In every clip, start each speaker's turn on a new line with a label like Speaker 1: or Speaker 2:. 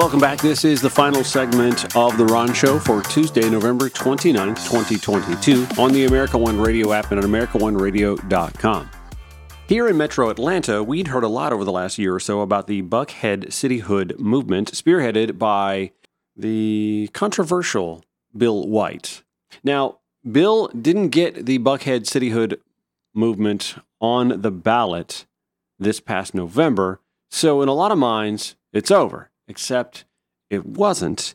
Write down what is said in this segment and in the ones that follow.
Speaker 1: Welcome back. This is the final segment of The Ron Show for Tuesday, November 29th, 2022, on the America One Radio app and at AmericaOneRadio.com. Here in metro Atlanta, we'd heard a lot over the last year or so about the Buckhead cityhood movement, spearheaded by the controversial Bill White. Now, Bill didn't get the Buckhead cityhood movement on the ballot this past November, so in a lot of minds, it's over except it wasn't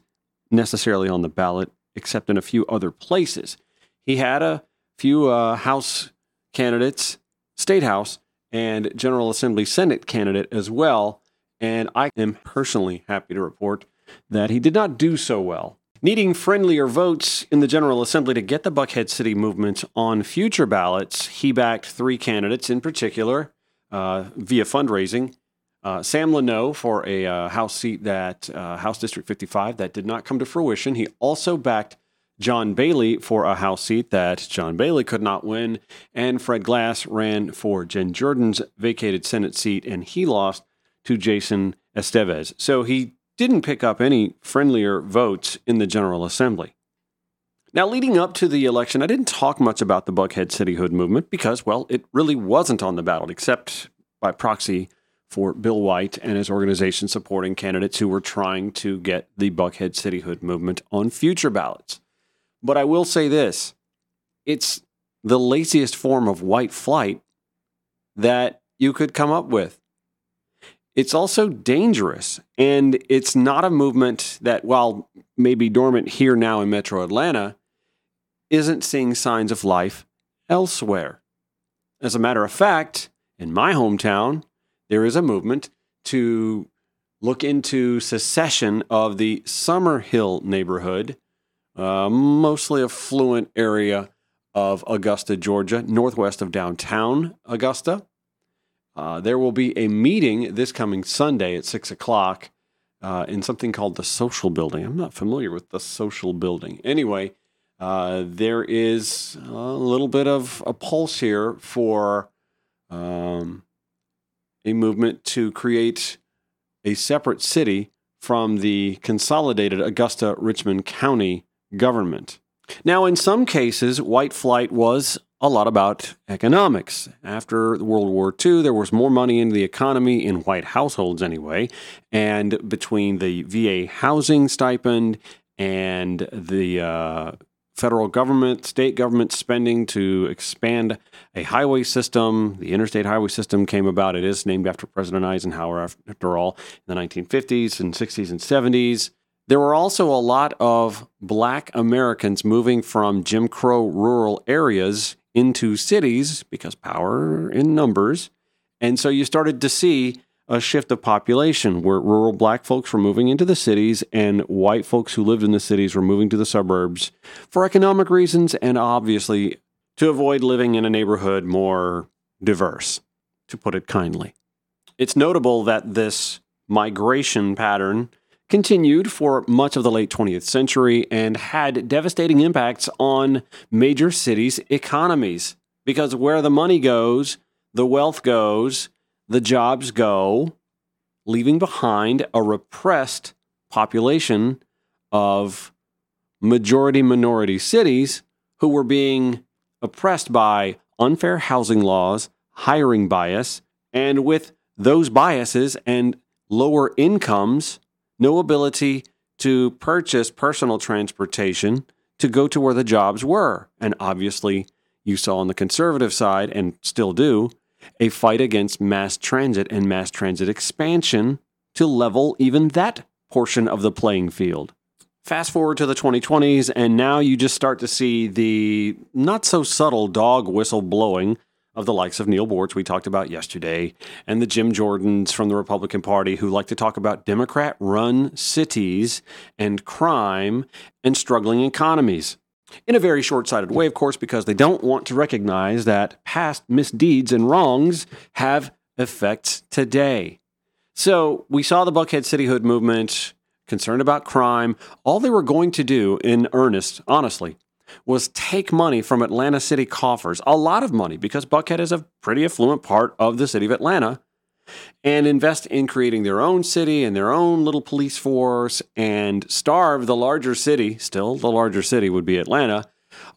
Speaker 1: necessarily on the ballot, except in a few other places. He had a few uh, House candidates, State House, and General Assembly Senate candidate as well. And I am personally happy to report that he did not do so well. Needing friendlier votes in the General Assembly to get the Buckhead City movement on future ballots, he backed three candidates in particular uh, via fundraising uh, Sam Leno for a uh, House seat that uh, House District 55 that did not come to fruition. He also backed John Bailey for a House seat that John Bailey could not win, and Fred Glass ran for Jen Jordan's vacated Senate seat, and he lost to Jason Esteves. So he didn't pick up any friendlier votes in the General Assembly. Now, leading up to the election, I didn't talk much about the Buckhead cityhood movement because, well, it really wasn't on the ballot, except by proxy for Bill White and his organization supporting candidates who were trying to get the Buckhead cityhood movement on future ballots. But I will say this it's the laziest form of white flight that you could come up with. It's also dangerous, and it's not a movement that, while maybe dormant here now in metro Atlanta, isn't seeing signs of life elsewhere. As a matter of fact, in my hometown, there is a movement to look into secession of the Summerville neighborhood, uh, mostly affluent area of Augusta, Georgia, northwest of downtown Augusta. Uh, there will be a meeting this coming Sunday at 6 o'clock uh, in something called the Social Building. I'm not familiar with the Social Building. Anyway, uh, there is a little bit of a pulse here for um, a movement to create a separate city from the consolidated Augusta Richmond County government. Now, in some cases, white flight was a lot about economics. After World War II, there was more money in the economy, in white households anyway, and between the VA housing stipend and the uh, federal government, state government spending to expand a highway system. The interstate highway system came about. It is named after President Eisenhower, after all, in the 1950s and 60s and 70s. There were also a lot of black Americans moving from Jim Crow rural areas into cities because power in numbers. And so you started to see a shift of population where rural black folks were moving into the cities and white folks who lived in the cities were moving to the suburbs for economic reasons and obviously to avoid living in a neighborhood more diverse, to put it kindly. It's notable that this migration pattern continued for much of the late 20th century and had devastating impacts on major cities' economies. Because where the money goes, the wealth goes, the jobs go, leaving behind a repressed population of majority minority cities who were being oppressed by unfair housing laws, hiring bias, and with those biases and lower incomes, no ability to purchase personal transportation to go to where the jobs were. And obviously, you saw on the conservative side, and still do, a fight against mass transit and mass transit expansion to level even that portion of the playing field. Fast forward to the 2020s, and now you just start to see the not so subtle dog whistle blowing of the likes of Neil Boortz we talked about yesterday, and the Jim Jordans from the Republican Party who like to talk about Democrat run cities and crime and struggling economies in a very short sighted way, of course, because they don't want to recognize that past misdeeds and wrongs have effects today. So we saw the Buckhead cityhood movement concerned about crime. All they were going to do in earnest, honestly, was take money from Atlanta city coffers, a lot of money, because Buckhead is a pretty affluent part of the city of Atlanta, and invest in creating their own city and their own little police force and starve the larger city, still the larger city would be Atlanta,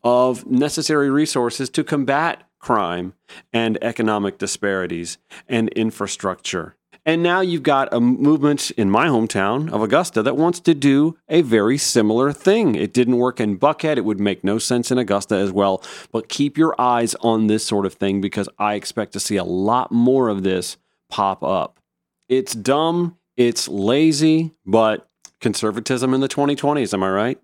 Speaker 1: of necessary resources to combat crime and economic disparities and infrastructure. And now you've got a movement in my hometown of Augusta that wants to do a very similar thing. It didn't work in Buckhead. It would make no sense in Augusta as well. But keep your eyes on this sort of thing because I expect to see a lot more of this pop up. It's dumb, it's lazy, but conservatism in the 2020s, am I right?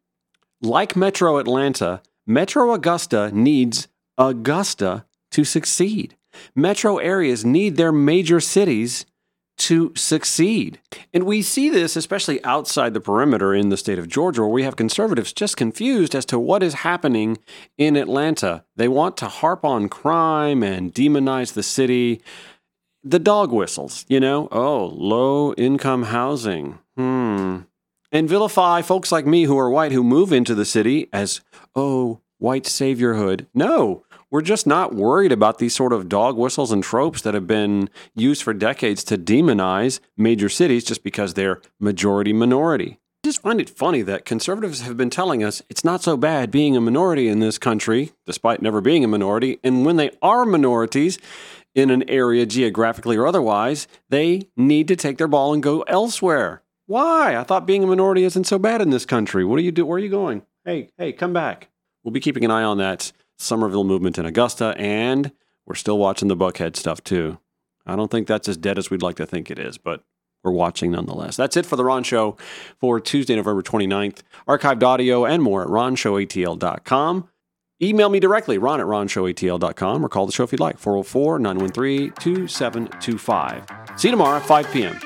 Speaker 1: Like Metro Atlanta, Metro Augusta needs Augusta to succeed. Metro areas need their major cities to succeed. And we see this especially outside the perimeter in the state of Georgia, where we have conservatives just confused as to what is happening in Atlanta. They want to harp on crime and demonize the city. The dog whistles, you know? Oh, low income housing. Hmm. And vilify folks like me who are white who move into the city as, oh, white saviorhood. No, we're just not worried about these sort of dog whistles and tropes that have been used for decades to demonize major cities just because they're majority minority. Just find it funny that conservatives have been telling us it's not so bad being a minority in this country, despite never being a minority. And when they are minorities in an area geographically or otherwise, they need to take their ball and go elsewhere. Why? I thought being a minority isn't so bad in this country. What do you do? Where are you going? Hey, hey, come back. We'll be keeping an eye on that Summerville movement in Augusta, and we're still watching the Buckhead stuff too. I don't think that's as dead as we'd like to think it is, but we're watching nonetheless. That's it for The Ron Show for Tuesday, November 29th. Archived audio and more at ronshowatl.com. Email me directly, ron at ronshowatl.com, or call the show if you'd like, 404 913 2725. See you tomorrow at 5 p.m.